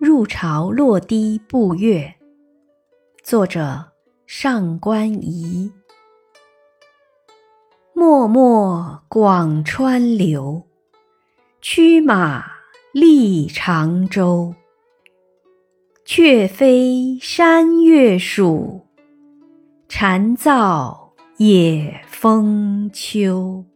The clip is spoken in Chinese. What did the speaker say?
入朝落堤步月，作者上官仪。脉脉广川流，驱马历长洲。却飞山月曙，蝉噪野风秋。